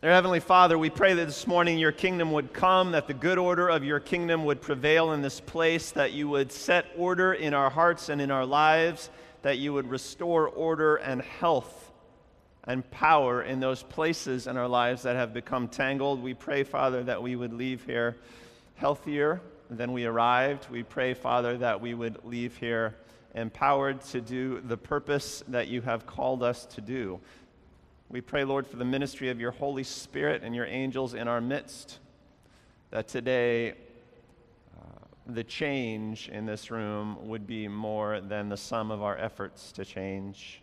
Dear Heavenly Father, we pray that this morning your kingdom would come, that the good order of your kingdom would prevail in this place, that you would set order in our hearts and in our lives, that you would restore order and health and power in those places in our lives that have become tangled. We pray, Father, that we would leave here healthier than we arrived. We pray, Father, that we would leave here empowered to do the purpose that you have called us to do. We pray, Lord, for the ministry of your Holy Spirit and your angels in our midst, that today uh, the change in this room would be more than the sum of our efforts to change.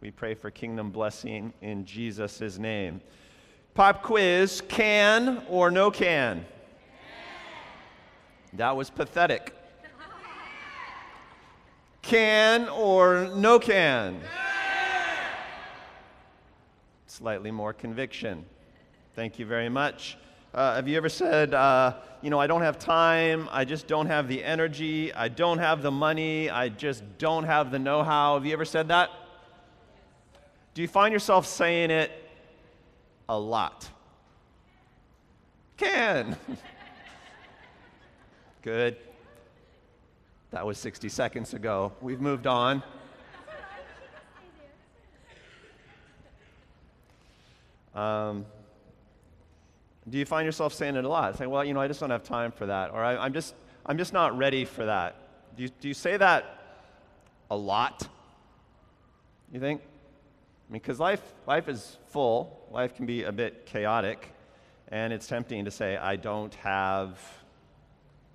We pray for kingdom blessing in Jesus' name. Pop quiz can or no can? That was pathetic. Can or no can? Slightly more conviction. Thank you very much. Uh, have you ever said, uh, you know, I don't have time, I just don't have the energy, I don't have the money, I just don't have the know how? Have you ever said that? Do you find yourself saying it a lot? Can. Good. That was 60 seconds ago. We've moved on. Um, do you find yourself saying it a lot? Saying, well, you know, I just don't have time for that, or I, am just, I'm just not ready for that. Do you, do you say that a lot? You think? I mean, because life, life is full, life can be a bit chaotic, and it's tempting to say, I don't have,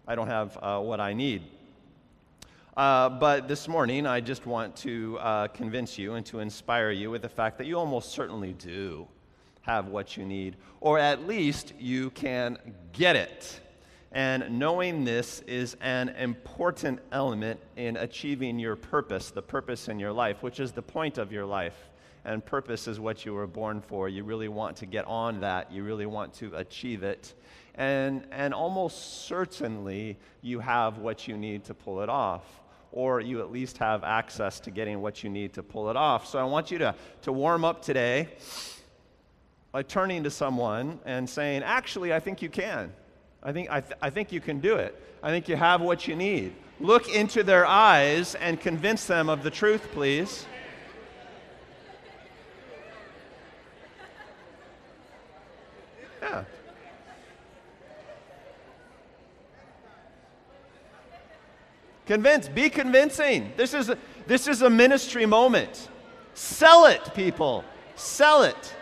I don't have uh, what I need. Uh, but this morning, I just want to uh, convince you and to inspire you with the fact that you almost certainly do have what you need, or at least you can get it. And knowing this is an important element in achieving your purpose, the purpose in your life, which is the point of your life. And purpose is what you were born for. You really want to get on that, you really want to achieve it. And, and almost certainly you have what you need to pull it off or you at least have access to getting what you need to pull it off. So I want you to, to warm up today turning to someone and saying, Actually, I think you can. I think, I, th- I think you can do it. I think you have what you need. Look into their eyes and convince them of the truth, please. Yeah. Convince, be convincing. This is a, this is a ministry moment. Sell it, people. Sell it.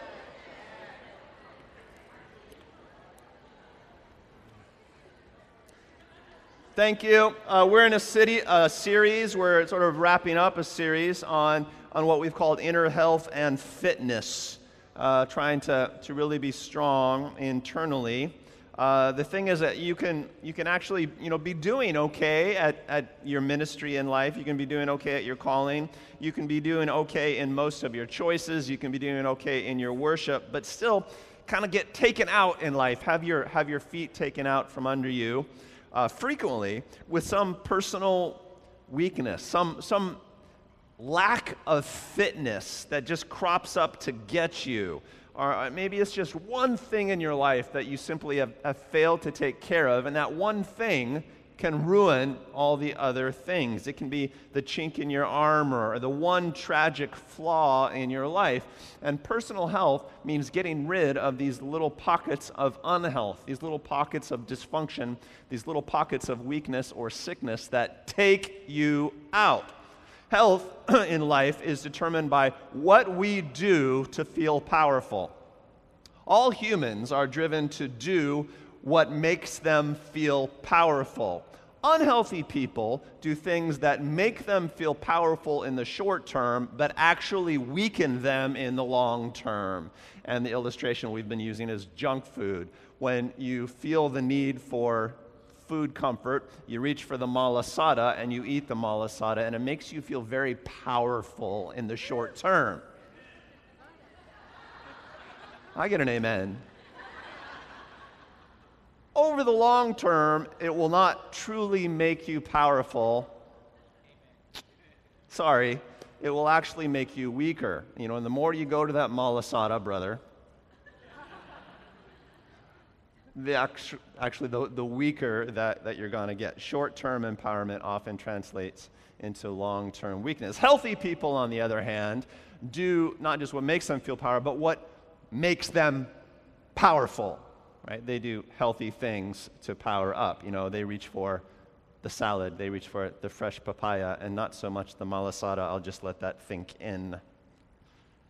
Thank you. Uh, we're in a city a series. We're sort of wrapping up a series on, on what we've called inner health and fitness, uh, trying to, to really be strong internally. Uh, the thing is that you can, you can actually you know, be doing okay at, at your ministry in life. You can be doing okay at your calling. You can be doing okay in most of your choices. You can be doing okay in your worship, but still kind of get taken out in life, have your, have your feet taken out from under you uh, frequently with some personal weakness, some, some lack of fitness that just crops up to get you. Or uh, maybe it's just one thing in your life that you simply have, have failed to take care of, and that one thing can ruin all the other things. It can be the chink in your armor or the one tragic flaw in your life. And personal health means getting rid of these little pockets of unhealth, these little pockets of dysfunction, these little pockets of weakness or sickness that take you out. Health in life is determined by what we do to feel powerful. All humans are driven to do what makes them feel powerful. Unhealthy people do things that make them feel powerful in the short term, but actually weaken them in the long term. And the illustration we've been using is junk food. When you feel the need for food comfort, you reach for the malasada and you eat the malasada, and it makes you feel very powerful in the short term. I get an amen over the long term, it will not truly make you powerful. Sorry, it will actually make you weaker. You know, and the more you go to that malasada, brother, the actu- actually the, the weaker that, that you're going to get. Short term empowerment often translates into long term weakness. Healthy people, on the other hand, do not just what makes them feel power, but what makes them powerful. Right? They do healthy things to power up. You know, they reach for the salad, they reach for the fresh papaya, and not so much the malasada. I'll just let that sink in.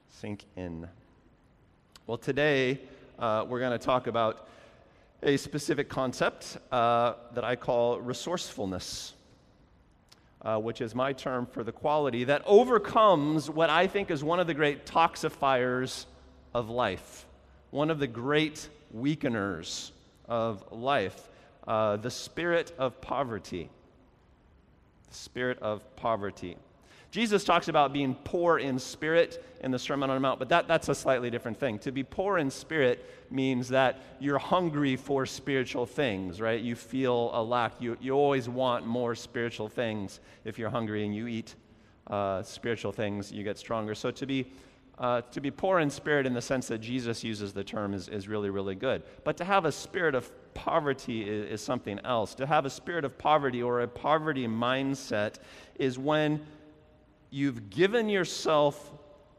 Sink in. Well, today uh, we're going to talk about a specific concept uh, that I call resourcefulness, uh, which is my term for the quality that overcomes what I think is one of the great toxifiers of life, one of the great weakeners of life, uh, the spirit of poverty. The spirit of poverty. Jesus talks about being poor in spirit in the Sermon on the Mount, but that, that's a slightly different thing. To be poor in spirit means that you're hungry for spiritual things, right? You feel a lack. You, you always want more spiritual things. If you're hungry and you eat uh, spiritual things, you get stronger. So to be, uh, to be poor in spirit in the sense that Jesus uses the term is, is really, really good. But to have a spirit of poverty is, is something else. To have a spirit of poverty or a poverty mindset is when you've given yourself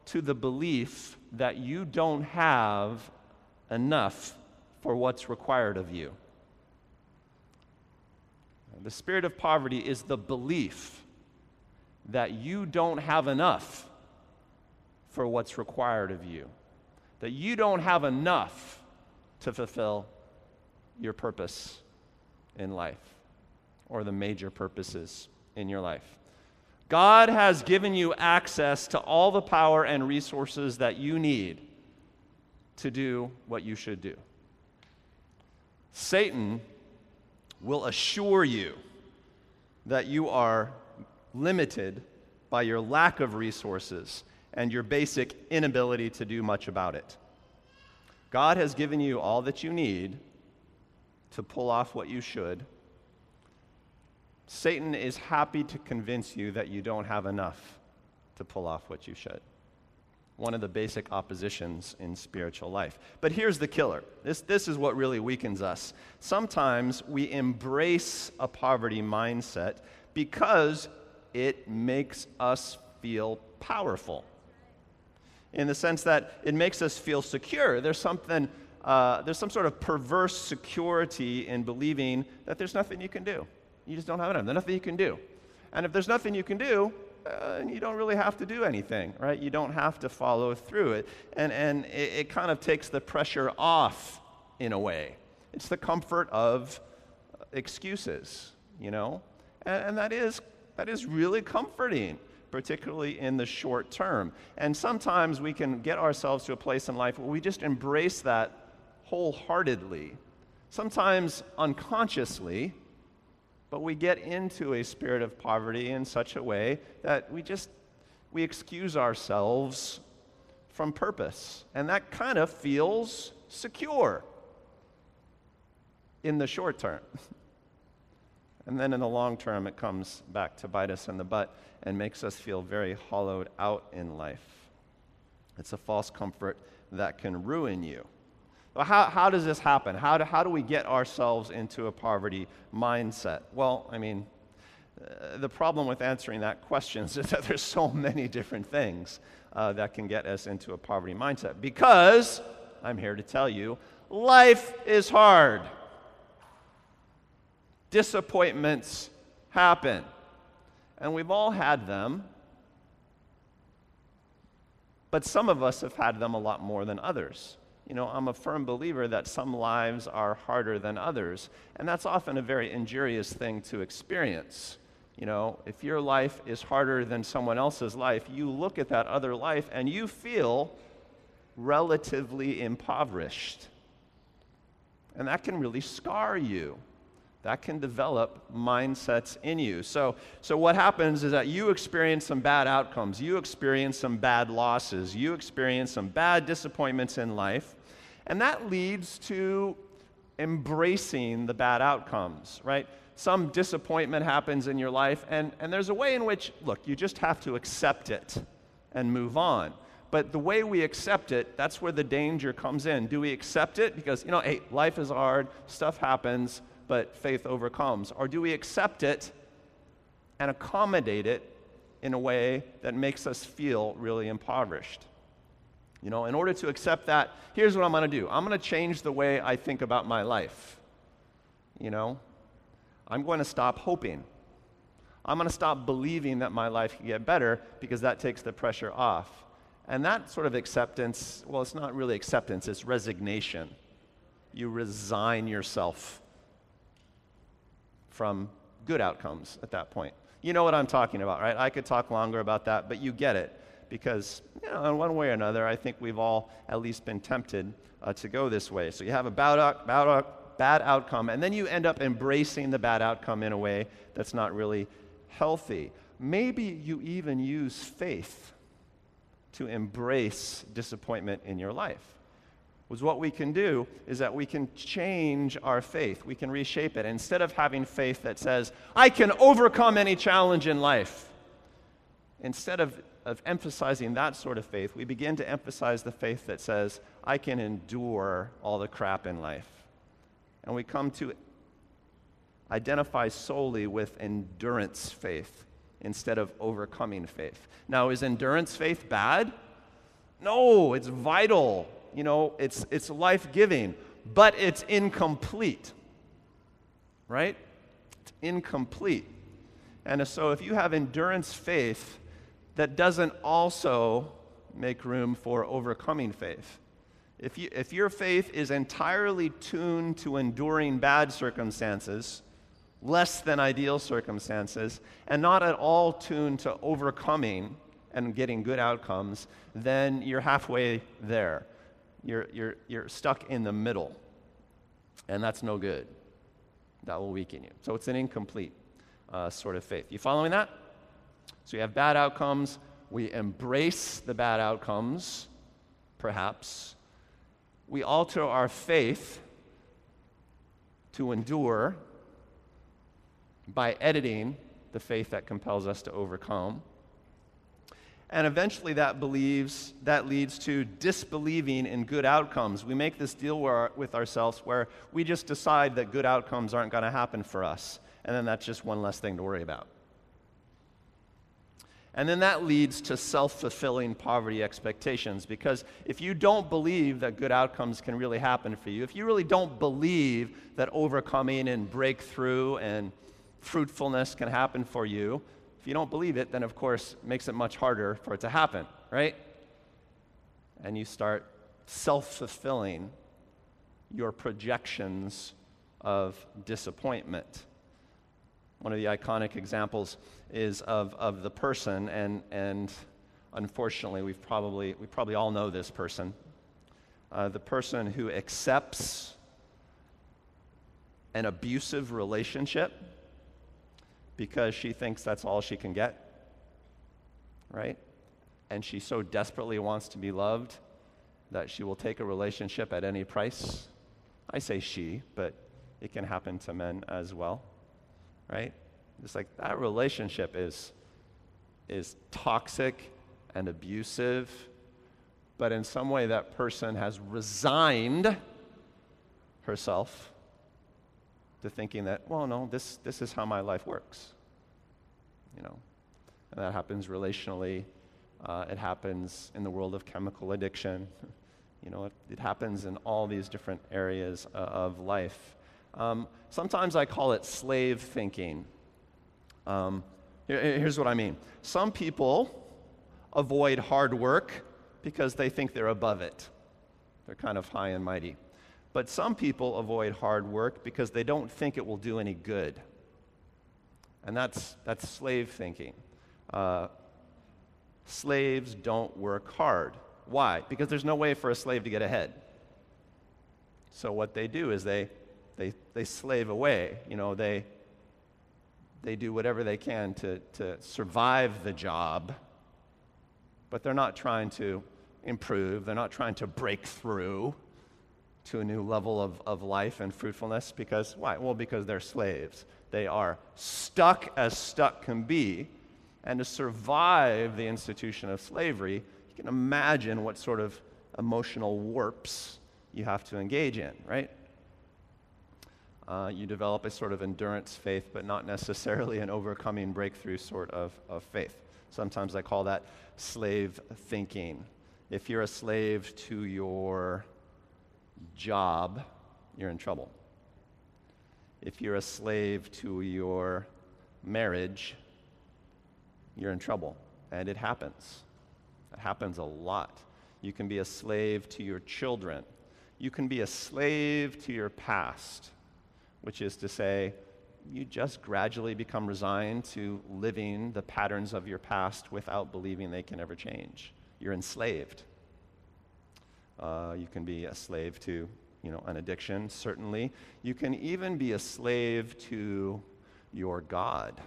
to the belief that you don't have enough for what's required of you. The spirit of poverty is the belief that you don't have enough for what's required of you, that you don't have enough to fulfill your purpose in life or the major purposes in your life. God has given you access to all the power and resources that you need to do what you should do. Satan will assure you that you are limited by your lack of resources and your basic inability to do much about it. God has given you all that you need to pull off what you should Satan is happy to convince you that you don't have enough to pull off what you should. One of the basic oppositions in spiritual life. But here's the killer this, this is what really weakens us. Sometimes we embrace a poverty mindset because it makes us feel powerful. In the sense that it makes us feel secure. There's something, uh, there's some sort of perverse security in believing that there's nothing you can do. You just don't have enough. There's nothing you can do. And if there's nothing you can do, uh, you don't really have to do anything, right? You don't have to follow through it. And, and it, it kind of takes the pressure off in a way. It's the comfort of excuses, you know? And, and that, is, that is really comforting, particularly in the short term. And sometimes we can get ourselves to a place in life where we just embrace that wholeheartedly, sometimes unconsciously but we get into a spirit of poverty in such a way that we just we excuse ourselves from purpose. And that kind of feels secure in the short term. and then in the long term, it comes back to bite us in the butt and makes us feel very hollowed out in life. It's a false comfort that can ruin you. Well, how, how does this happen? How do, how do we get ourselves into a poverty mindset? Well, I mean, uh, the problem with answering that question is that there's so many different things uh, that can get us into a poverty mindset. Because, I'm here to tell you, life is hard. Disappointments happen. And we've all had them. But some of us have had them a lot more than others you know, I'm a firm believer that some lives are harder than others, and that's often a very injurious thing to experience. You know, if your life is harder than someone else's life, you look at that other life and you feel relatively impoverished. And that can really scar you. That can develop mindsets in you. So, so what happens is that you experience some bad outcomes, you experience some bad losses, you experience some bad disappointments in life, and that leads to embracing the bad outcomes, right? Some disappointment happens in your life, and, and there's a way in which, look, you just have to accept it and move on. But the way we accept it, that's where the danger comes in. Do we accept it because, you know, hey, life is hard, stuff happens, but faith overcomes? Or do we accept it and accommodate it in a way that makes us feel really impoverished? You know, in order to accept that, here's what I'm going to do I'm going to change the way I think about my life. You know, I'm going to stop hoping. I'm going to stop believing that my life can get better because that takes the pressure off. And that sort of acceptance, well, it's not really acceptance, it's resignation. You resign yourself from good outcomes at that point. You know what I'm talking about, right? I could talk longer about that, but you get it. Because, you know, in one way or another, I think we've all at least been tempted uh, to go this way. So you have a bad, bad, bad outcome, and then you end up embracing the bad outcome in a way that's not really healthy. Maybe you even use faith to embrace disappointment in your life. Was what we can do is that we can change our faith. We can reshape it. Instead of having faith that says, I can overcome any challenge in life, instead of, of emphasizing that sort of faith, we begin to emphasize the faith that says, I can endure all the crap in life. And we come to identify solely with endurance faith instead of overcoming faith. Now, is endurance faith bad? No, it's vital. You know, it's, it's life giving, but it's incomplete. Right? It's incomplete. And so, if you have endurance faith that doesn't also make room for overcoming faith, if, you, if your faith is entirely tuned to enduring bad circumstances, less than ideal circumstances, and not at all tuned to overcoming and getting good outcomes, then you're halfway there. You're, you're, you're stuck in the middle. And that's no good. That will weaken you. So it's an incomplete uh, sort of faith. You following that? So you have bad outcomes. We embrace the bad outcomes, perhaps. We alter our faith to endure by editing the faith that compels us to overcome. And eventually that believes that leads to disbelieving in good outcomes. We make this deal with ourselves where we just decide that good outcomes aren't going to happen for us. And then that's just one less thing to worry about. And then that leads to self fulfilling poverty expectations because if you don't believe that good outcomes can really happen for you, if you really don't believe that overcoming and breakthrough and fruitfulness can happen for you. If you don't believe it, then of course it makes it much harder for it to happen, right? And you start self fulfilling your projections of disappointment. One of the iconic examples is of, of the person, and, and unfortunately, we've probably, we probably all know this person. Uh, the person who accepts an abusive relationship because she thinks that's all she can get, right? And she so desperately wants to be loved that she will take a relationship at any price. I say she, but it can happen to men as well, right? It's like that relationship is, is toxic and abusive, but in some way that person has resigned herself to thinking that, well, no, this, this is how my life works. You know, and that happens relationally. Uh, it happens in the world of chemical addiction. you know, it, it, happens in all these different areas uh, of life. Um, sometimes I call it slave thinking. Um, here, here's what I mean. Some people avoid hard work because they think they're above it. They're kind of high and mighty. But some people avoid hard work because they don't think it will do any good. And that's, that's slave thinking. Uh, slaves don't work hard. Why? Because there's no way for a slave to get ahead. So what they do is they, they, they slave away. You know, they, they do whatever they can to, to survive the job, but they're not trying to improve. They're not trying to break through to a new level of, of life and fruitfulness because why? Well, because they're slaves. They are stuck as stuck can be. And to survive the institution of slavery, you can imagine what sort of emotional warps you have to engage in, right? Uh, you develop a sort of endurance faith, but not necessarily an overcoming breakthrough sort of, of faith. Sometimes I call that slave thinking. If you're a slave to your job, you're in trouble. If you're a slave to your marriage, you're in trouble. And it happens. It happens a lot. You can be a slave to your children. You can be a slave to your past, which is to say, you just gradually become resigned to living the patterns of your past without believing they can ever change. You're enslaved. Uh, you can be a slave to, you know, an addiction, certainly. You can even be a slave to your God.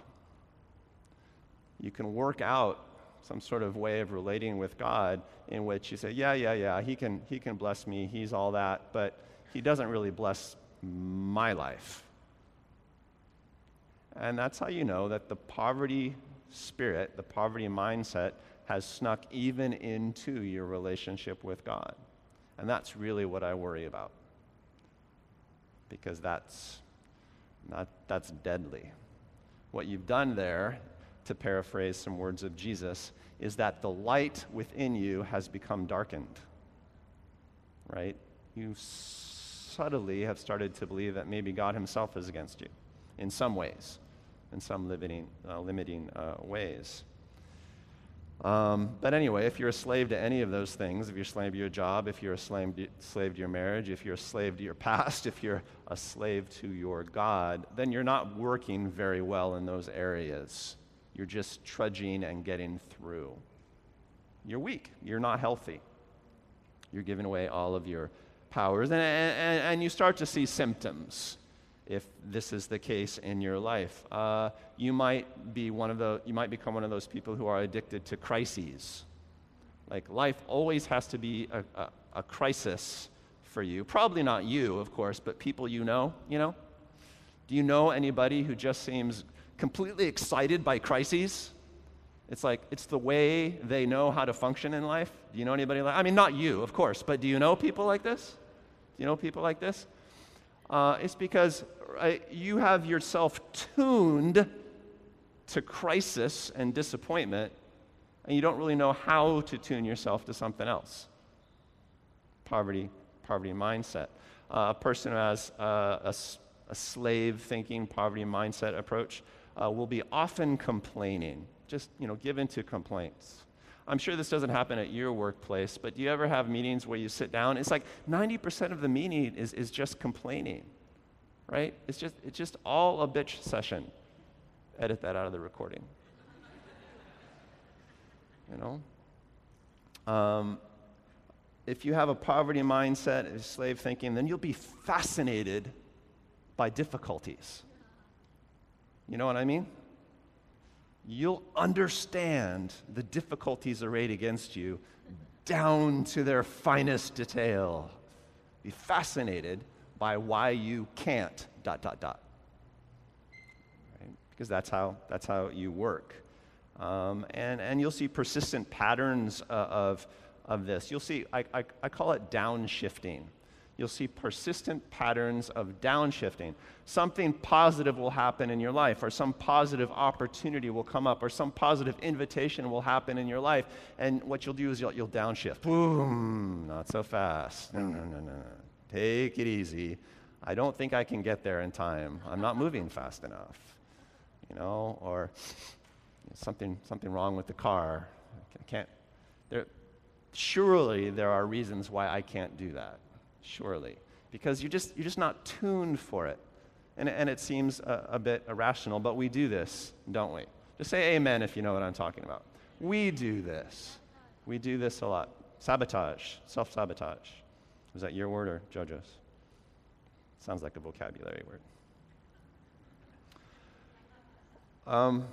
You can work out some sort of way of relating with God in which you say, yeah, yeah, yeah, he can, he can bless me, he's all that, but he doesn't really bless my life. And that's how you know that the poverty spirit, the poverty mindset, has snuck even into your relationship with God. And that's really what I worry about. Because that's, not, that's deadly. What you've done there, to paraphrase some words of Jesus, is that the light within you has become darkened. Right? You subtly have started to believe that maybe God Himself is against you in some ways, in some limiting, uh, limiting uh, ways. Um, but anyway, if you're a slave to any of those things, if you're a slave to your job, if you're a slave to, slave to your marriage, if you're a slave to your past, if you're a slave to your God, then you're not working very well in those areas. You're just trudging and getting through. You're weak. You're not healthy. You're giving away all of your powers. And, and, and you start to see symptoms if this is the case in your life. Uh, you might be one of the, you might become one of those people who are addicted to crises. Like life always has to be a, a, a crisis for you. Probably not you, of course, but people you know, you know? Do you know anybody who just seems completely excited by crises? It's like, it's the way they know how to function in life. Do you know anybody like I mean, not you, of course, but do you know people like this? Do you know people like this? Uh, it's because right, you have yourself tuned to crisis and disappointment, and you don't really know how to tune yourself to something else. Poverty, poverty mindset. Uh, a person who has uh, a, a, slave thinking, poverty mindset approach uh, will be often complaining, just you know, given to complaints. I'm sure this doesn't happen at your workplace, but do you ever have meetings where you sit down? It's like 90% of the meeting is, is just complaining, right? It's just, it's just all a bitch session. Edit that out of the recording. you know? Um, if you have a poverty mindset, a slave thinking, then you'll be fascinated by difficulties. You know what I mean? you'll understand the difficulties arrayed against you down to their finest detail. Be fascinated by why you can't, dot, dot, dot. Right? Because that's how, that's how you work. Um, and, and you'll see persistent patterns uh, of, of this. You'll see, I, I, I call it downshifting you'll see persistent patterns of downshifting. Something positive will happen in your life, or some positive opportunity will come up, or some positive invitation will happen in your life. And what you'll do is you'll, you'll downshift. Boom, not so fast. No, no, no, no. Take it easy. I don't think I can get there in time. I'm not moving fast enough. You know, or something, something wrong with the car. I can't. There, surely there are reasons why I can't do that surely, because you're just, you're just not tuned for it. And, and it seems a, a bit irrational, but we do this, don't we? Just say amen if you know what I'm talking about. We do this. We do this a lot. Sabotage, self sabotage. Was that your word or JoJo's? Sounds like a vocabulary word. Um,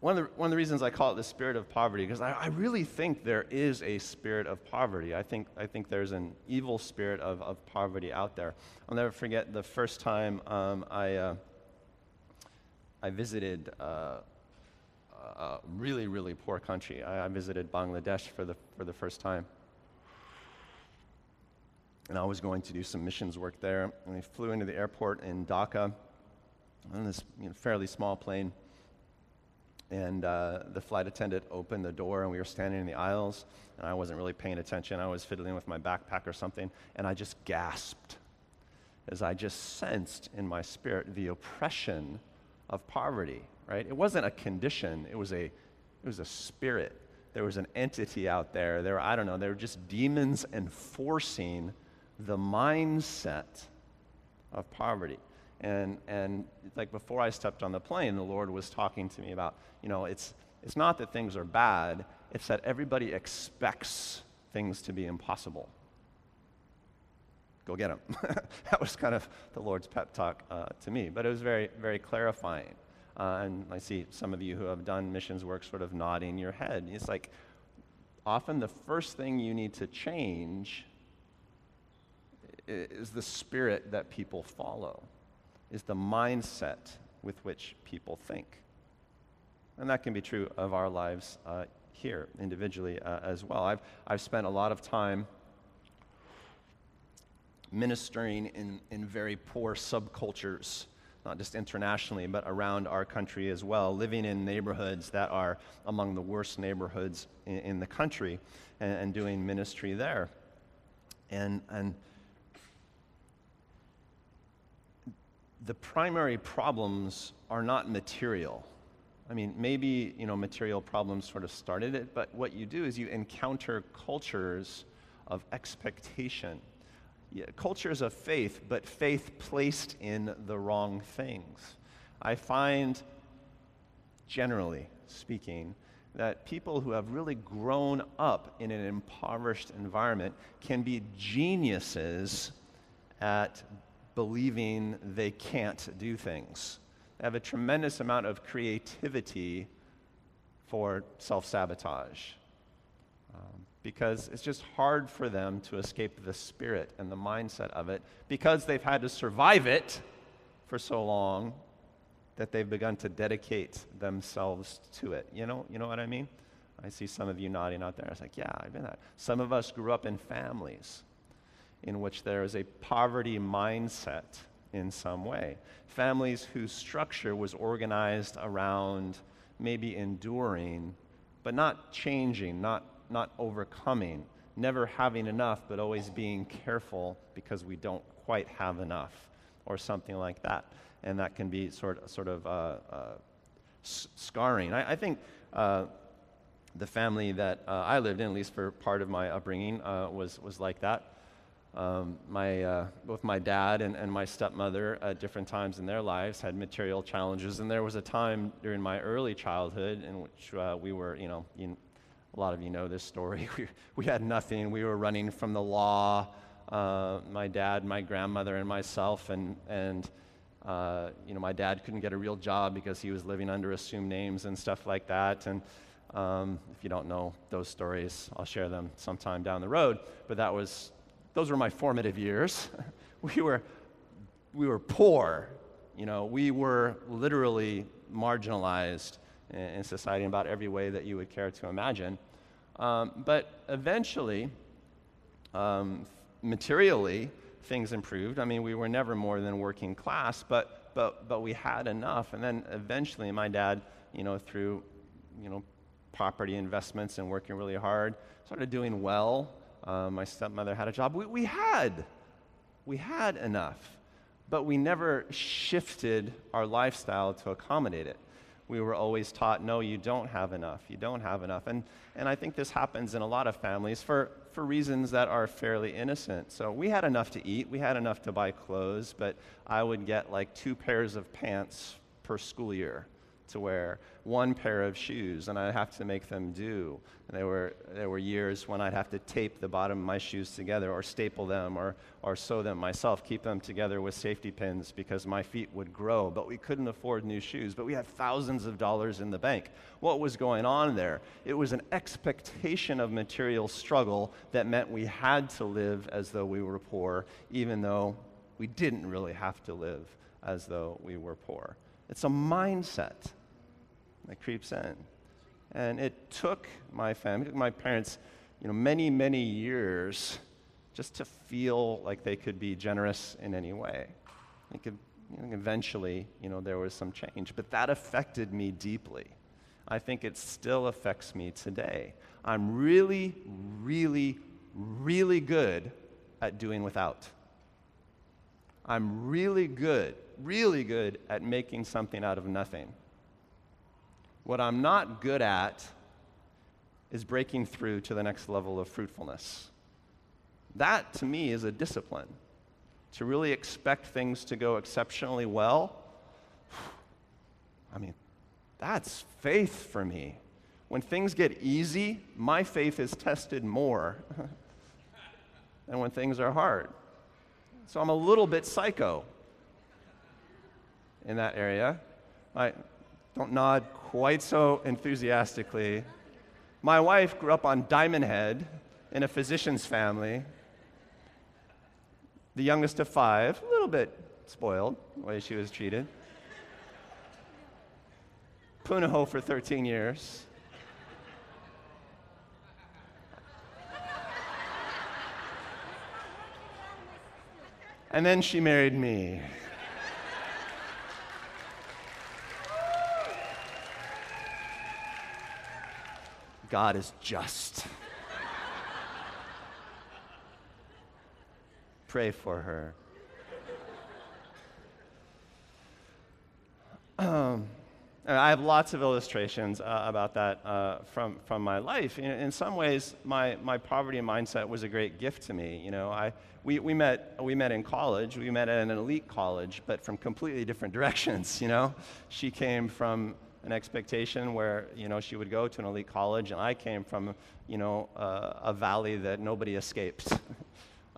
one of, the, one of the reasons I call it the spirit of poverty, because I, I, really think there is a spirit of poverty. I think, I think there's an evil spirit of, of poverty out there. I'll never forget the first time um, I, uh, I visited uh, a really, really poor country. I, I visited Bangladesh for the, for the first time. And I was going to do some missions work there. And we flew into the airport in Dhaka on this you know, fairly small plane. And uh, the flight attendant opened the door, and we were standing in the aisles. And I wasn't really paying attention. I was fiddling with my backpack or something. And I just gasped as I just sensed in my spirit the oppression of poverty, right? It wasn't a condition, it was a, it was a spirit. There was an entity out there. There, I don't know, there were just demons enforcing the mindset of poverty. And, and like before I stepped on the plane, the Lord was talking to me about, you know, it's, it's not that things are bad, it's that everybody expects things to be impossible. Go get them. that was kind of the Lord's pep talk uh, to me, but it was very, very clarifying. Uh, and I see some of you who have done missions work sort of nodding your head. It's like often the first thing you need to change is the spirit that people follow, is the mindset with which people think. And that can be true of our lives uh, here individually uh, as well. I've, I've spent a lot of time ministering in, in very poor subcultures, not just internationally, but around our country as well, living in neighborhoods that are among the worst neighborhoods in, in the country and, and, doing ministry there. And, and the primary problems are not material. I mean, maybe, you know, material problems sort of started it, but what you do is you encounter cultures of expectation yeah, cultures of faith, but faith placed in the wrong things. I find, generally speaking, that people who have really grown up in an impoverished environment can be geniuses at believing they can't do things. They have a tremendous amount of creativity for self sabotage. Um, because it's just hard for them to escape the spirit and the mindset of it because they've had to survive it for so long that they've begun to dedicate themselves to it. You know, you know what I mean? I see some of you nodding out there. I was like, yeah, I've been that. Some of us grew up in families in which there is a poverty mindset in some way. Families whose structure was organized around maybe enduring, but not changing, not not overcoming, never having enough, but always being careful because we don't quite have enough, or something like that. And that can be sort, sort of uh, uh, scarring. I, I think uh, the family that uh, I lived in, at least for part of my upbringing, uh, was, was like that. Um, my, uh, both my dad and, and my stepmother at different times in their lives had material challenges, and there was a time during my early childhood in which uh, we were, you know, you, a lot of you know this story. We, we had nothing. We were running from the law. Uh, my dad, my grandmother, and myself, and, and uh, you know, my dad couldn't get a real job because he was living under assumed names and stuff like that. And um, if you don't know those stories, I'll share them sometime down the road. But that was, those were my formative years. we were, we were poor. You know, we were literally marginalized in society in about every way that you would care to imagine. Um, but eventually, um, materially, things improved. I mean, we were never more than working class, but, but, but we had enough. And then eventually, my dad, you know, through, you know, property investments and working really hard, started doing well. Uh, my stepmother had a job. We, we had, we had enough, but we never shifted our lifestyle to accommodate it we were always taught, no, you don't have enough. You don't have enough. And, and I think this happens in a lot of families for, for reasons that are fairly innocent. So we had enough to eat, we had enough to buy clothes, but I would get like two pairs of pants per school year to wear one pair of shoes, and I'd have to make them do. And there were, there were years when I'd have to tape the bottom of my shoes together, or staple them, or, or sew them myself, keep them together with safety pins because my feet would grow. But we couldn't afford new shoes, but we had thousands of dollars in the bank. What was going on there? It was an expectation of material struggle that meant we had to live as though we were poor, even though we didn't really have to live as though we were poor. It's a mindset. that creeps in. And it took my family, my parents, you know, many, many years just to feel like they could be generous in any way. Know, eventually, you know, there was some change. But that affected me deeply. I think it still affects me today. I'm really, really, really good at doing without. I'm really good, really good at making something out of nothing. What I'm not good at is breaking through to the next level of fruitfulness. That, to me, is a discipline. To really expect things to go exceptionally well, I mean, that's faith for me. When things get easy, my faith is tested more than when things are hard. So I'm a little bit psycho in that area. I don't nod quite so enthusiastically. My wife grew up on Diamond Head in a physician's family. The youngest of five, a little bit spoiled the way she was treated. Punahou for 13 years. And then she married me. God is just. Pray for her. Um, I have lots of illustrations uh, about that uh, from, from my life. In, in, some ways, my, my poverty mindset was a great gift to me. You know, I, we, we, met, we met in college. We met at an elite college, but from completely different directions, you know. She came from an expectation where, you know, she would go to an elite college, and I came from, you know, uh, a valley that nobody escapes.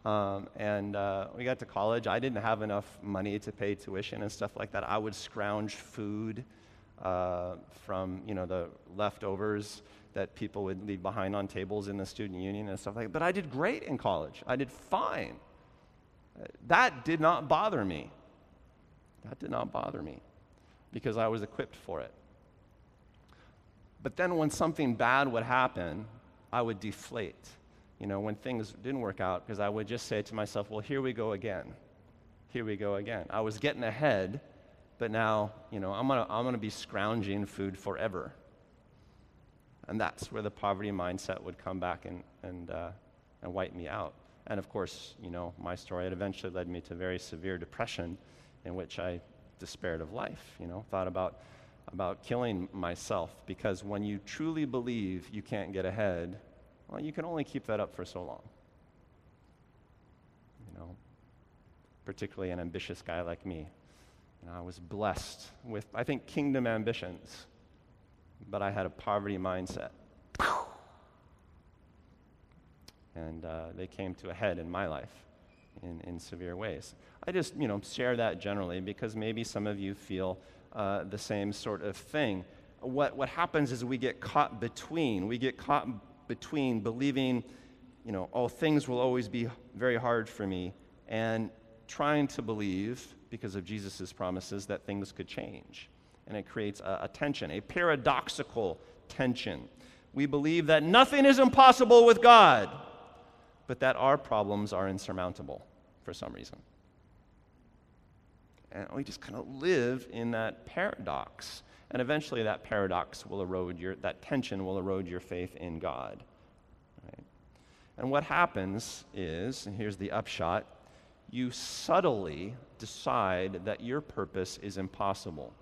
Um, and uh, we got to college. I didn't have enough money to pay tuition and stuff like that. I would scrounge food uh, from you know the leftovers that people would leave behind on tables in the student union and stuff like that. But I did great in college. I did fine. That did not bother me. That did not bother me because I was equipped for it. But then when something bad would happen, I would deflate. You know, when things didn't work out, because I would just say to myself, well, here we go again. Here we go again. I was getting ahead but now, you know, I'm going to I'm going to be scrounging food forever. And that's where the poverty mindset would come back and, and, uh, and wipe me out. And of course, you know, my story, it eventually led me to very severe depression in which I despaired of life, you know, thought about, about killing myself because when you truly believe you can't get ahead, well, you can only keep that up for so long. You know, particularly an ambitious guy like me. Know, I was blessed with, I think, kingdom ambitions, but I had a poverty mindset. And uh, they came to a head in my life in, in severe ways. I just, you know, share that generally because maybe some of you feel uh, the same sort of thing. What, what happens is we get caught between. We get caught between believing, you know, oh, things will always be very hard for me, and trying to believe because of Jesus' promises that things could change. And it creates a, a tension, a paradoxical tension. We believe that nothing is impossible with God, but that our problems are insurmountable for some reason. And we just kind of live in that paradox. And eventually that paradox will erode your, that tension will erode your faith in God. Right? And what happens is, and here's the upshot, you subtly decide that your purpose is impossible.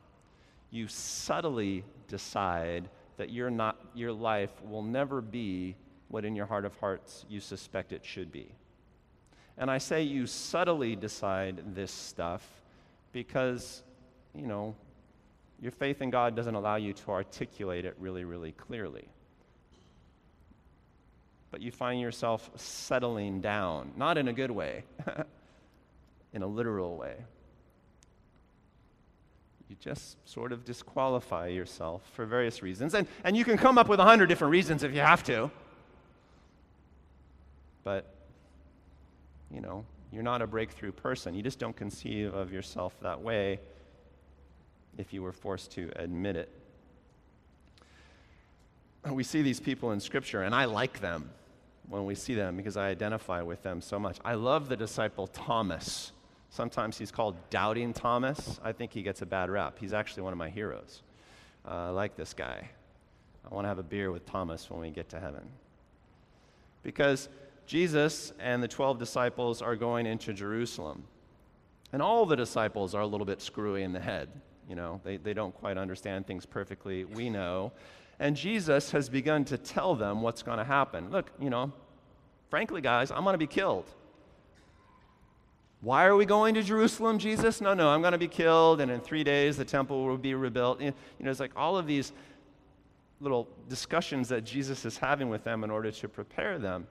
You subtly decide that your, not, your life will never be what in your heart of hearts you suspect it should be. And I say you subtly decide this stuff because, you know, your faith in God doesn't allow you to articulate it really, really clearly. But you find yourself settling down, not in a good way. in a literal way. You just sort of disqualify yourself for various reasons. And, and you can come up with a hundred different reasons if you have to. But, you know, you're not a breakthrough person. You just don't conceive of yourself that way if you were forced to admit it. we see these people in Scripture, and I like them when we see them because I identify with them so much. I love the disciple Thomas. Sometimes he's called Doubting Thomas. I think he gets a bad rap. He's actually one of my heroes. Uh, I like this guy. I want to have a beer with Thomas when we get to heaven. Because Jesus and the 12 disciples are going into Jerusalem. And all the disciples are a little bit screwy in the head. You know, they, they don't quite understand things perfectly. We know. And Jesus has begun to tell them what's going to happen. Look, you know, frankly, guys, I'm going to be killed. Why are we going to Jerusalem, Jesus? No, no, I'm going to be killed, and in three days the temple will be rebuilt. You know, it's like all of these little discussions that Jesus is having with them in order to prepare them.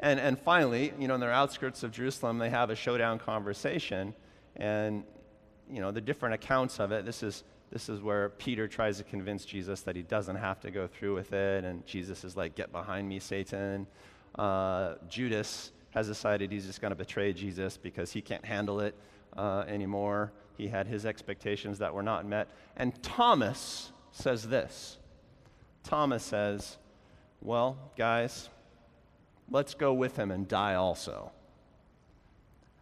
And, and finally, you know, in their outskirts of Jerusalem, they have a showdown conversation. And, you know, the different accounts of it, this is, this is where Peter tries to convince Jesus that he doesn't have to go through with it. And Jesus is like, Get behind me, Satan. Uh, Judas has decided he's just going to betray Jesus because he can't handle it uh, anymore. He had his expectations that were not met. And Thomas says this Thomas says, Well, guys, let's go with him and die also.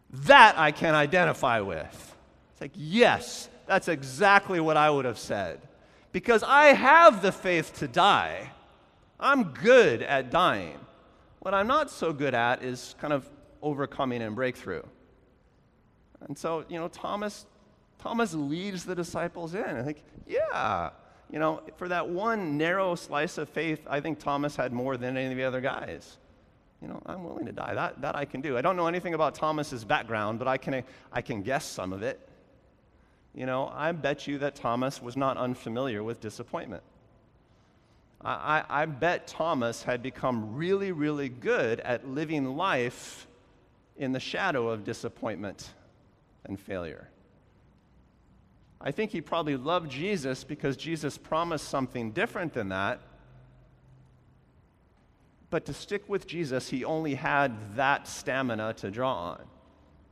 That I can identify with. It's like, yes, that's exactly what I would have said. Because I have the faith to die. I'm good at dying. What I'm not so good at is kind of overcoming and breakthrough. And so, you know, Thomas, Thomas leads the disciples in. I think, yeah, you know, for that one narrow slice of faith, I think Thomas had more than any of the other guys. You know, I'm willing to die. That, that I can do. I don't know anything about Thomas's background, but I can, I can guess some of it. You know, I bet you that Thomas was not unfamiliar with disappointment. I, I, bet Thomas had become really, really good at living life in the shadow of disappointment and failure. I think he probably loved Jesus because Jesus promised something different than that. But to stick with Jesus, he only had that stamina to draw on.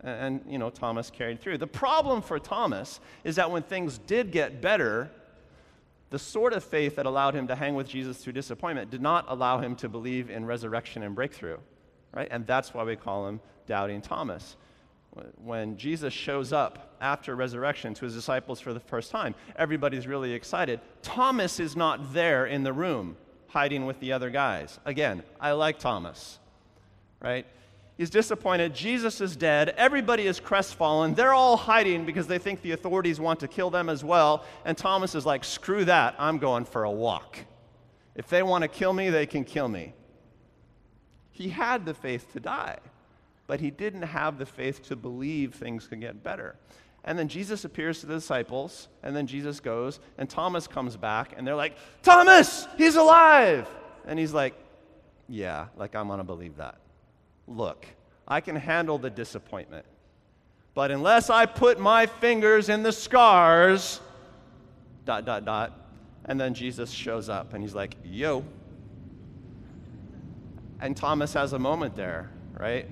And, you know, Thomas carried through. The problem for Thomas is that when things did get better, the sort of faith that allowed him to hang with Jesus through disappointment did not allow him to believe in resurrection and breakthrough, right? And that's why we call him doubting Thomas when Jesus shows up after resurrection to his disciples for the first time, everybody's really excited. Thomas is not there in the room, hiding with the other guys. Again, I like Thomas, right? He's disappointed. Jesus is dead. Everybody is crestfallen. They're all hiding because they think the authorities want to kill them as well. And Thomas is like, screw that. I'm going for a walk. If they want to kill me, they can kill me. He had the faith to die but he didn't have the faith to believe things could get better. And then Jesus appears to the disciples, and then Jesus goes, and Thomas comes back, and they're like, Thomas, he's alive! And he's like, Yeah, like I'm gonna believe that. Look, I can handle the disappointment, but unless I put my fingers in the scars, dot, dot, dot, and then Jesus shows up, and he's like, Yo. And Thomas has a moment there, right?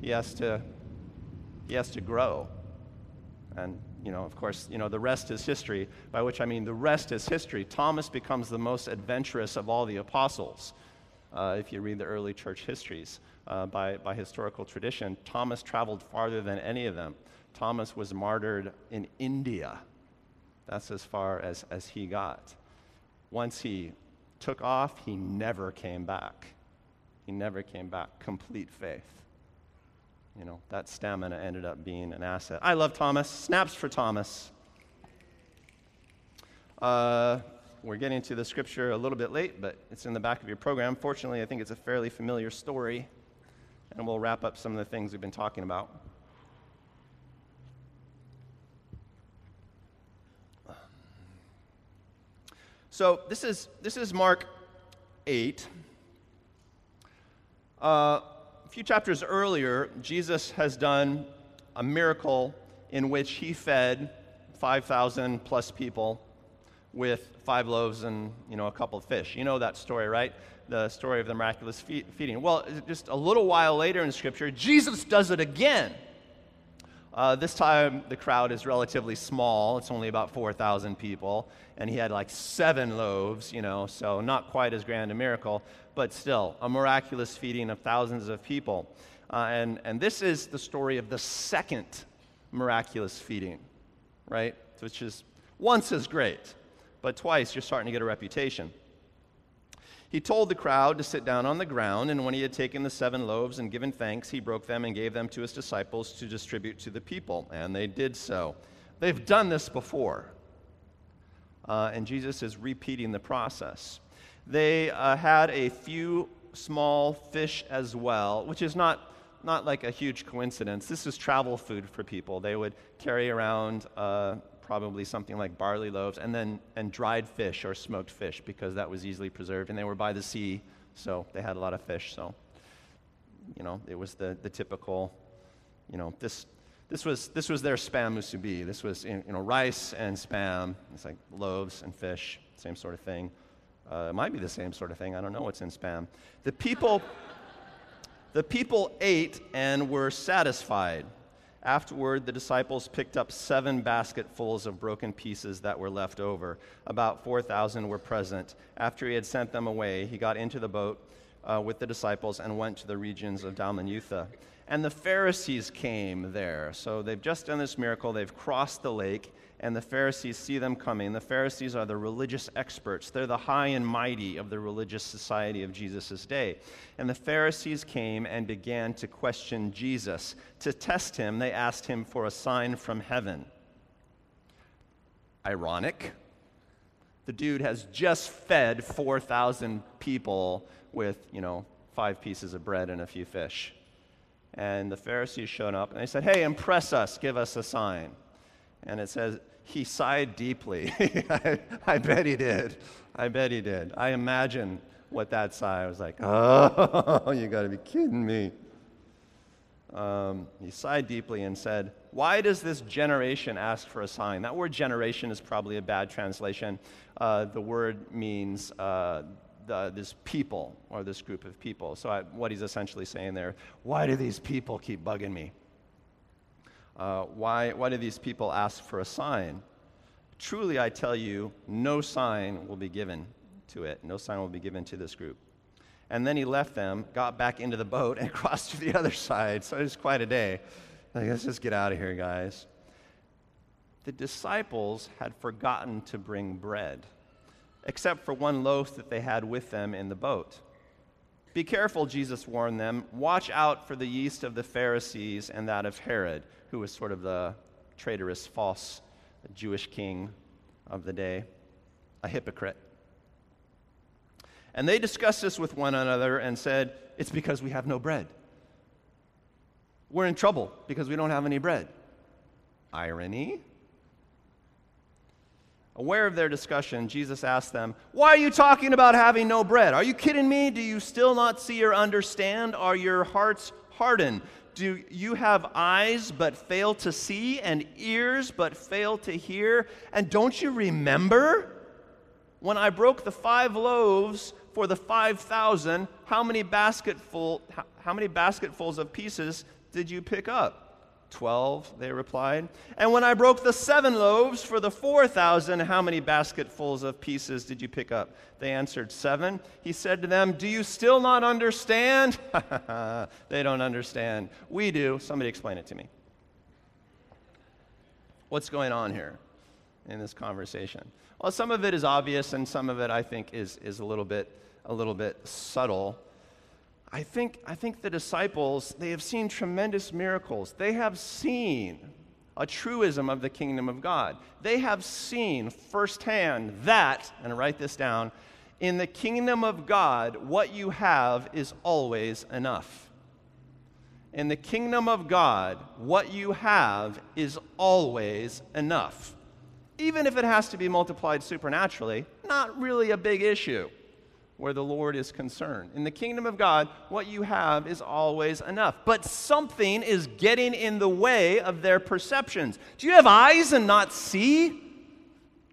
he has to he has to grow and you know of course you know the rest is history by which i mean the rest is history thomas becomes the most adventurous of all the apostles uh, if you read the early church histories uh, by, by historical tradition thomas traveled farther than any of them thomas was martyred in india that's as far as, as he got once he took off he never came back he never came back complete faith you know, that stamina ended up being an asset. I love Thomas. Snaps for Thomas. Uh, we're getting to the scripture a little bit late, but it's in the back of your program. Fortunately, I think it's a fairly familiar story, and we'll wrap up some of the things we've been talking about. So this is this is Mark eight. Uh, a few chapters earlier, Jesus has done a miracle in which he fed 5,000 plus people with five loaves and you know a couple of fish. You know that story, right? The story of the miraculous feeding. Well, just a little while later in Scripture, Jesus does it again. Uh, this time, the crowd is relatively small. It's only about 4,000 people. And he had like seven loaves, you know, so not quite as grand a miracle, but still a miraculous feeding of thousands of people. Uh, and, and this is the story of the second miraculous feeding, right? Which is once as great, but twice you're starting to get a reputation. He told the crowd to sit down on the ground, and when he had taken the seven loaves and given thanks, he broke them and gave them to his disciples to distribute to the people. And they did so. They've done this before. Uh, and Jesus is repeating the process. They uh, had a few small fish as well, which is not, not like a huge coincidence. This is travel food for people. They would carry around uh, probably something like barley loaves, and then and dried fish or smoked fish because that was easily preserved. And they were by the sea, so they had a lot of fish. So, you know, it was the, the typical, you know, this, this, was, this was their spam musubi. This was, you know, rice and spam. It's like loaves and fish, same sort of thing. Uh, it might be the same sort of thing. I don't know what's in spam. The people, the people ate and were satisfied. Afterward, the disciples picked up seven basketfuls of broken pieces that were left over. About 4,000 were present. After he had sent them away, he got into the boat uh, with the disciples and went to the regions of Dalmanutha. And the Pharisees came there. So they've just done this miracle, they've crossed the lake, and the Pharisees see them coming. The Pharisees are the religious experts, they're the high and mighty of the religious society of Jesus' day. And the Pharisees came and began to question Jesus. To test him, they asked him for a sign from heaven. Ironic. The dude has just fed 4,000 people with, you know, five pieces of bread and a few fish. And the Pharisees showed up and they said, Hey, impress us, give us a sign. And it says, he sighed deeply. I, I, bet he did. I bet he did. I imagine what that sigh was like. Oh, you got to be kidding me. Um, he sighed deeply and said, Why does this generation ask for a sign? That word generation is probably a bad translation. Uh, the word means uh, the, this people or this group of people. So, I, what he's essentially saying there, why do these people keep bugging me? Uh, why, why do these people ask for a sign? Truly, I tell you, no sign will be given to it. No sign will be given to this group. And then he left them, got back into the boat, and crossed to the other side. So it was quite a day. Like, let's just get out of here, guys. The disciples had forgotten to bring bread, except for one loaf that they had with them in the boat. Be careful, Jesus warned them. Watch out for the yeast of the Pharisees and that of Herod who was sort of the traitorous, false Jewish king of the day, a hypocrite. And they discussed this with one another and said, It's because we have no bread. We're in trouble because we don't have any bread. Irony. Aware of their discussion, Jesus asked them, Why are you talking about having no bread? Are you kidding me? Do you still not see or understand? Are your hearts hardened? Do you have eyes but fail to see, and ears but fail to hear? And don't you remember when I broke the five loaves for the 5,000? How many basketful, how many basketfuls of pieces did you pick up? Twelve, they replied. And when I broke the seven loaves for the four thousand, how many basketfuls of pieces did you pick up? They answered, Seven. He said to them, Do you still not understand? they don't understand. We do. Somebody explain it to me. What's going on here in this conversation? Well, some of it is obvious, and some of it I think is, is a, little bit, a little bit subtle. I think, I think the disciples, they have seen tremendous miracles. They have seen a truism of the kingdom of God. They have seen firsthand that, and write this down, in the kingdom of God, what you have is always enough. In the kingdom of God, what you have is always enough. Even if it has to be multiplied supernaturally, not really a big issue where the Lord is concerned. In the kingdom of God, what you have is always enough. But something is getting in the way of their perceptions. Do you have eyes and not see?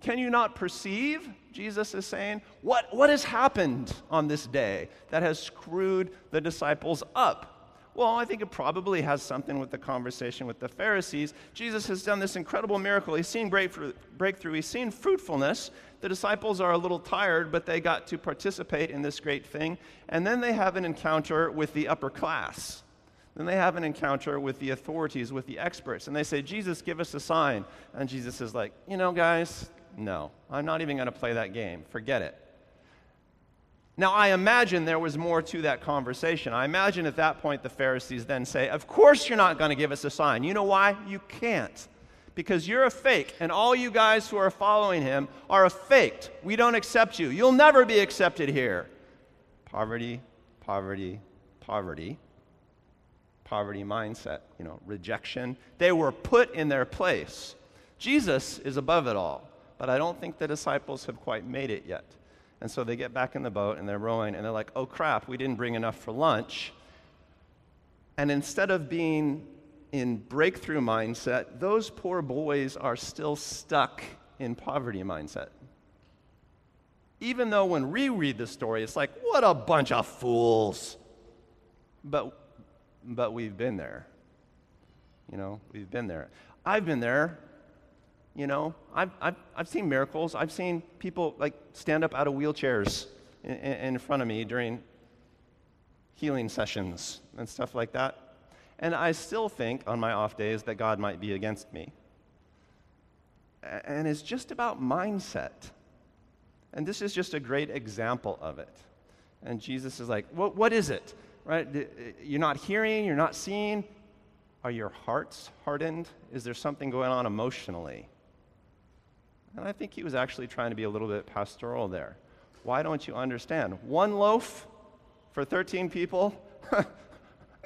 Can you not perceive? Jesus is saying, what, what has happened on this day that has screwed the disciples up? Well, I think it probably has something with the conversation with the Pharisees. Jesus has done this incredible miracle. He's seen breakthrough. He's seen fruitfulness. The disciples are a little tired, but they got to participate in this great thing. And then they have an encounter with the upper class. Then they have an encounter with the authorities, with the experts. And they say, Jesus, give us a sign. And Jesus is like, you know, guys, no, I'm not even going to play that game. Forget it. Now, I imagine there was more to that conversation. I imagine at that point the Pharisees then say, Of course you're not going to give us a sign. You know why? You can't. Because you're a fake, and all you guys who are following him are a faked. We don't accept you. You'll never be accepted here. Poverty, poverty, poverty. Poverty mindset, you know, rejection. They were put in their place. Jesus is above it all, but I don't think the disciples have quite made it yet. And so they get back in the boat and they're rowing and they're like, oh crap, we didn't bring enough for lunch. And instead of being in breakthrough mindset, those poor boys are still stuck in poverty mindset. Even though when we read the story, it's like, what a bunch of fools. But, but we've been there. You know, we've been there. I've been there you know, I've, I've, I've seen miracles. I've seen people like stand up out of wheelchairs in, in front of me during healing sessions and stuff like that. And I still think on my off days that God might be against me. And it's just about mindset. And this is just a great example of it. And Jesus is like, what, what is it? Right? Uh, you're not hearing, you're not seeing. Are your hearts hardened? Is there something going on emotionally? And I think he was actually trying to be a little bit pastoral there. Why don't you understand? One loaf for 13 people?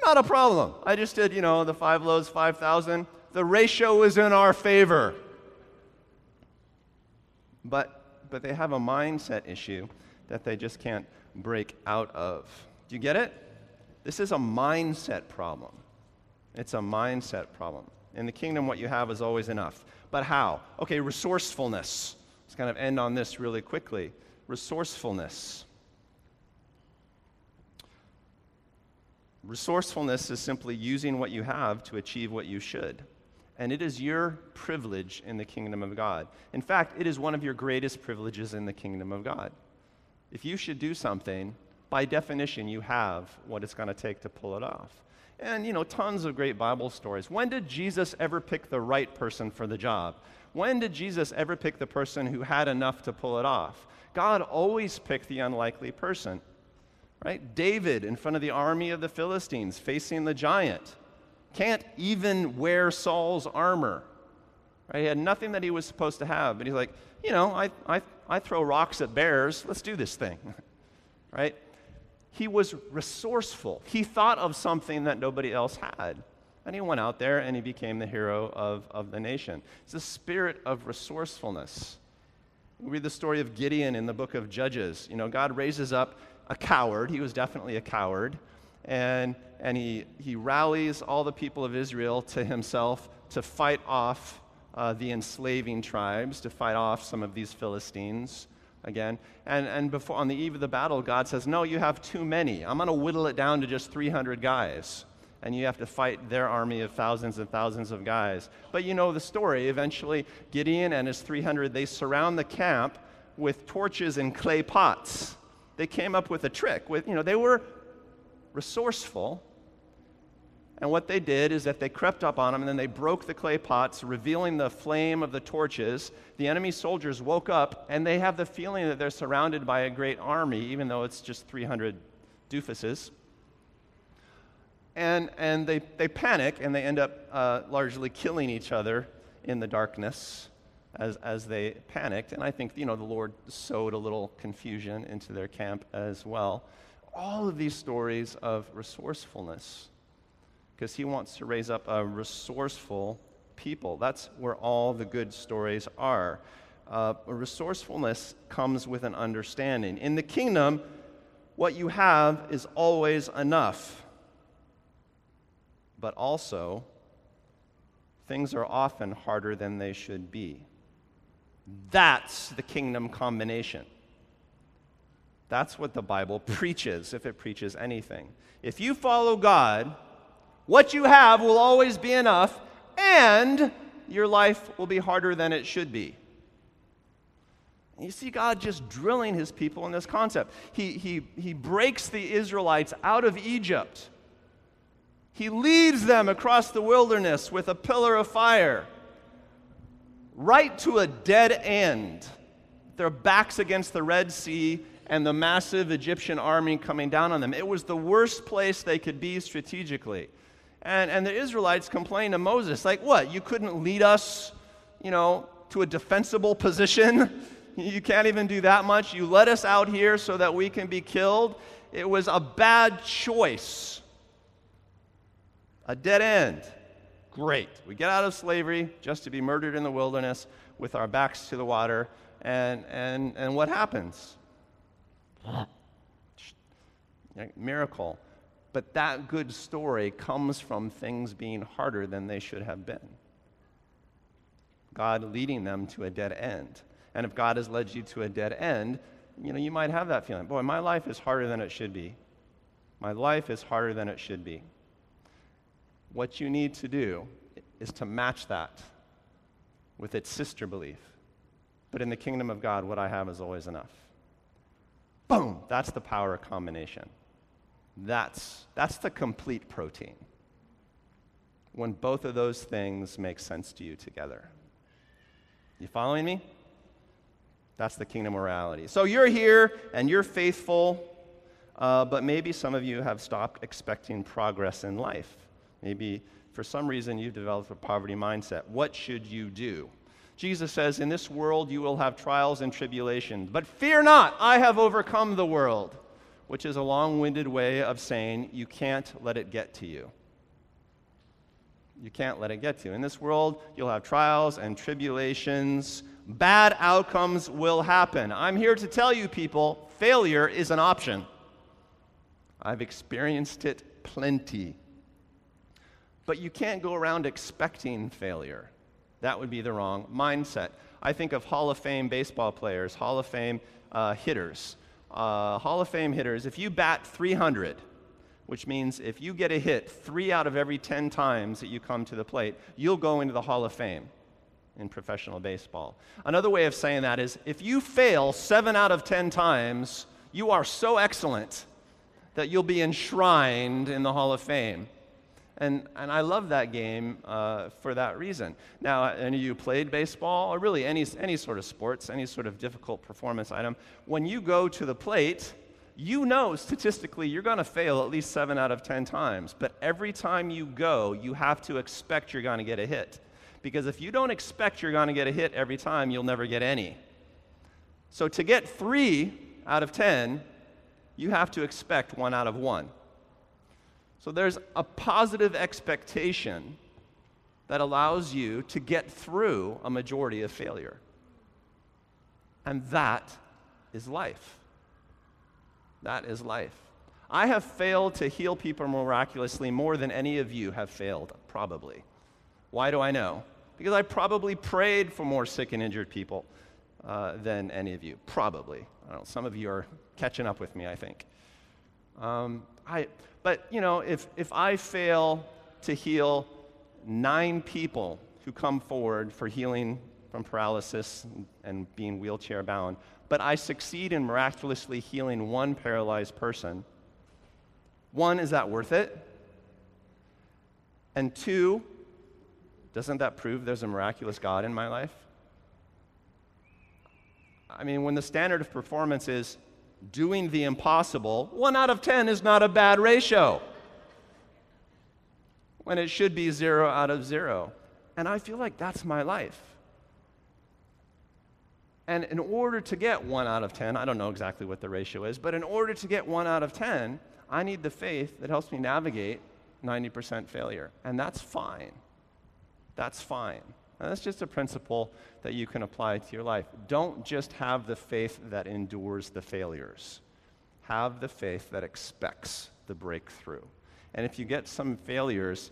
Not a problem. I just did, you know, the five loaves, 5,000. The ratio is in our favor. But, but they have a mindset issue that they just can't break out of. Do you get it? This is a mindset problem. It's a mindset problem. In the kingdom, what you have is always enough. But how? Okay, resourcefulness. Let's kind of end on this really quickly. Resourcefulness. Resourcefulness is simply using what you have to achieve what you should. And it is your privilege in the kingdom of God. In fact, it is one of your greatest privileges in the kingdom of God. If you should do something, by definition, you have what it's going to take to pull it off. And, you know, tons of great Bible stories. When did Jesus ever pick the right person for the job? When did Jesus ever pick the person who had enough to pull it off? God always picked the unlikely person, right? David in front of the army of the Philistines facing the giant can't even wear Saul's armor. Right? He had nothing that he was supposed to have, but he's like, you know, I, I, I throw rocks at bears. Let's do this thing. right? He was resourceful. He thought of something that nobody else had. And he went out there and he became the hero of, of the nation. It's a spirit of resourcefulness. We read the story of Gideon in the book of Judges. You know, God raises up a coward. He was definitely a coward. And, and he, he rallies all the people of Israel to himself to fight off uh, the enslaving tribes, to fight off some of these Philistines again. And, and before, on the eve of the battle, God says, No, you have too many. I'm going to whittle it down to just 300 guys. And you have to fight their army of thousands and thousands of guys. But you know the story. Eventually, Gideon and his 300, they surround the camp with torches and clay pots. They came up with a trick. With, you know, they were resourceful, and what they did is that they crept up on them and then they broke the clay pots, revealing the flame of the torches. The enemy soldiers woke up and they have the feeling that they're surrounded by a great army, even though it's just 300 doofuses. And, and they, they panic and they end up uh, largely killing each other in the darkness as, as they panicked. And I think, you know, the Lord sowed a little confusion into their camp as well. All of these stories of resourcefulness because he wants to raise up a resourceful people. That's where all the good stories are. Uh, resourcefulness comes with an understanding. In the kingdom, what you have is always enough. But also, things are often harder than they should be. That's the kingdom combination. That's what the Bible preaches, if it preaches anything. If you follow God, What you have will always be enough, and your life will be harder than it should be. You see God just drilling his people in this concept. He, he, he breaks the Israelites out of Egypt. He leads them across the wilderness with a pillar of fire, right to a dead end. Their backs against the Red Sea and the massive Egyptian army coming down on them. It was the worst place they could be strategically. And, and the Israelites complained to Moses, like, what? You couldn't lead us, you know, to a defensible position? you can't even do that much. You let us out here so that we can be killed. It was a bad choice, a dead end. Great. We get out of slavery just to be murdered in the wilderness with our backs to the water. And, and, and what happens? Miracle. But that good story comes from things being harder than they should have been. God leading them to a dead end. And if God has led you to a dead end, you know, you might have that feeling. Boy, my life is harder than it should be. My life is harder than it should be. What you need to do is to match that with its sister belief. But in the kingdom of God, what I have is always enough. Boom! That's the power of combination. That's, that's the complete protein. When both of those things make sense to you together. You following me? That's the kingdom morality. So you're here and you're faithful, uh, but maybe some of you have stopped expecting progress in life. Maybe for some reason you've developed a poverty mindset. What should you do? Jesus says, In this world you will have trials and tribulations, but fear not, I have overcome the world, which is a long winded way of saying you can't let it get to you. You can't let it get to you. In this world, you'll have trials and tribulations. Bad outcomes will happen. I'm here to tell you, people, failure is an option. I've experienced it plenty. But you can't go around expecting failure. That would be the wrong mindset. I think of Hall of Fame baseball players, Hall of Fame uh, hitters. Uh, Hall of Fame hitters, if you bat 300, which means if you get a hit three out of every 10 times that you come to the plate, you'll go into the Hall of Fame in professional baseball. Another way of saying that is if you fail seven out of 10 times, you are so excellent that you'll be enshrined in the Hall of Fame. And, and I love that game uh, for that reason. Now, any of you played baseball, or really any, any sort of sports, any sort of difficult performance item, when you go to the plate, you know statistically you're going to fail at least seven out of 10 times. But every time you go, you have to expect you're going to get a hit. Because if you don't expect you're going to get a hit every time, you'll never get any. So to get three out of 10, you have to expect one out of one. So there's a positive expectation that allows you to get through a majority of failure. And that is life. That is life. I have failed to heal people miraculously more than any of you have failed, probably. Why do I know? Because I probably prayed for more sick and injured people uh, than any of you. Probably. Know, some of you are catching up with me, I think. Um, I, but, you know, if, if I fail to heal nine people who come forward for healing from paralysis and being wheelchair bound, but I succeed in miraculously healing one paralyzed person, one, is that worth it? And two, doesn't that prove there's a miraculous God in my life? I mean, when the standard of performance is doing the impossible, one out of 10 is not a bad ratio. When it should be zero out of zero. And I feel like that's my life. And in order to get one out of 10, I don't know exactly what the ratio is, but in order to get one out of 10, I need the faith that helps me navigate 90% failure. And that's fine. That's fine. And that's just a principle that you can apply to your life. Don't just have the faith that endures the failures, have the faith that expects the breakthrough. And if you get some failures,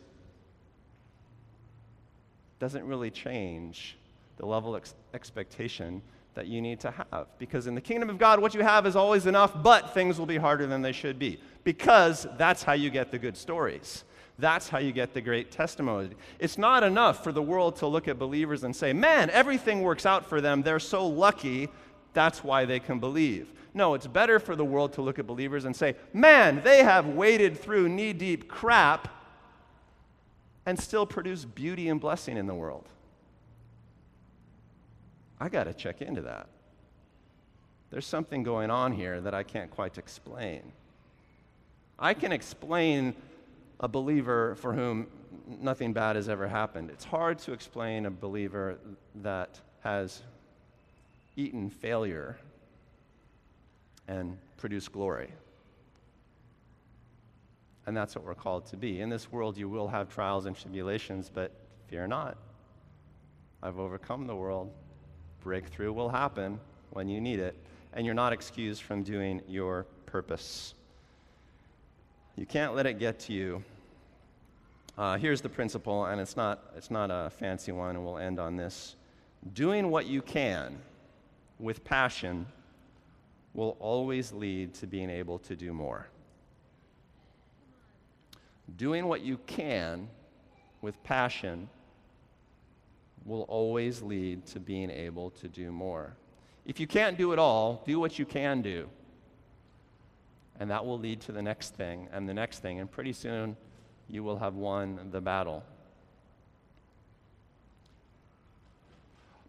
doesn't really change the level of ex- expectation that you need to have. Because in the kingdom of God, what you have is always enough, but things will be harder than they should be. Because that's how you get the good stories. That's how you get the great testimony. It's not enough for the world to look at believers and say, man, everything works out for them. They're so lucky. That's why they can believe. No, it's better for the world to look at believers and say, man, they have waded through knee deep crap and still produce beauty and blessing in the world. I got to check into that. There's something going on here that I can't quite explain. I can explain a believer for whom nothing bad has ever happened. It's hard to explain a believer that has eaten failure and produced glory. And that's what we're called to be. In this world, you will have trials and tribulations, but fear not. I've overcome the world. Breakthrough will happen when you need it, and you're not excused from doing your purpose. You can't let it get to you. Uh, here's the principle, and it's not, it's not a fancy one, and we'll end on this. Doing what you can with passion will always lead to being able to do more. Doing what you can with passion will always lead to being able to do more. If you can't do it all, do what you can do and that will lead to the next thing and the next thing, and pretty soon you will have won the battle.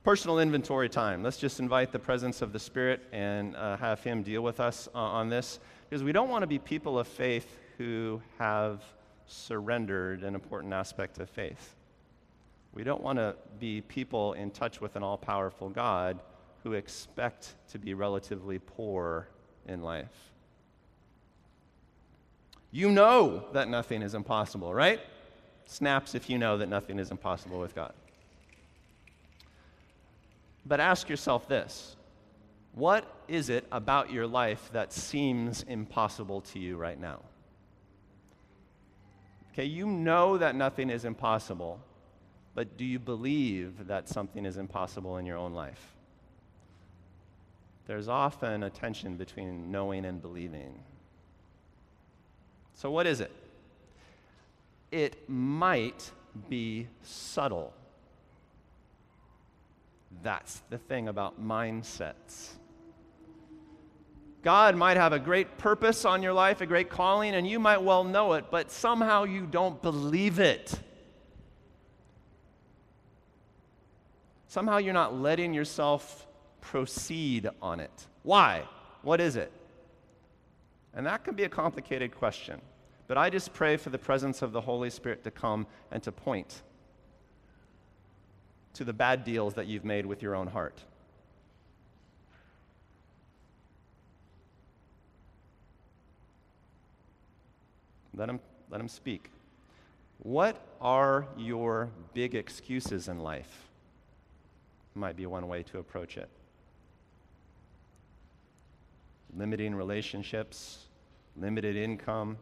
Personal inventory time. Let's just invite the presence of the Spirit and uh, have Him deal with us uh, on this, because we don't want to be people of faith who have surrendered an important aspect of faith. We don't want to be people in touch with an all powerful God who expect to be relatively poor in life. You know that nothing is impossible, right? Snaps if you know that nothing is impossible with God. But ask yourself this what is it about your life that seems impossible to you right now? Okay, you know that nothing is impossible, but do you believe that something is impossible in your own life? There's often a tension between knowing and believing. So, what is it? It might be subtle. That's the thing about mindsets. God might have a great purpose on your life, a great calling, and you might well know it, but somehow you don't believe it. Somehow you're not letting yourself proceed on it. Why? What is it? And that can be a complicated question. But I just pray for the presence of the Holy Spirit to come and to point to the bad deals that you've made with your own heart. Let him, let him speak. What are your big excuses in life? Might be one way to approach it. Limiting relationships, limited income,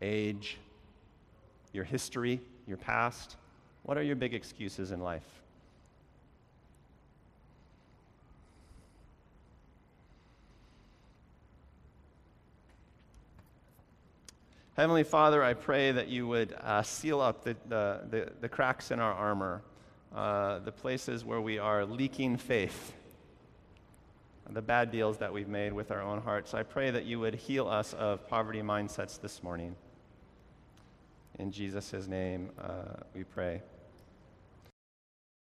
age, your history, your past? What are your big excuses in life? Heavenly Father, I pray that you would uh, seal up the, the, the, the, cracks in our armor, uh, the places where we are leaking faith the bad deals that we've made with our own hearts. I pray that you would heal us of poverty mindsets this morning. In Jesus' name, uh, we pray.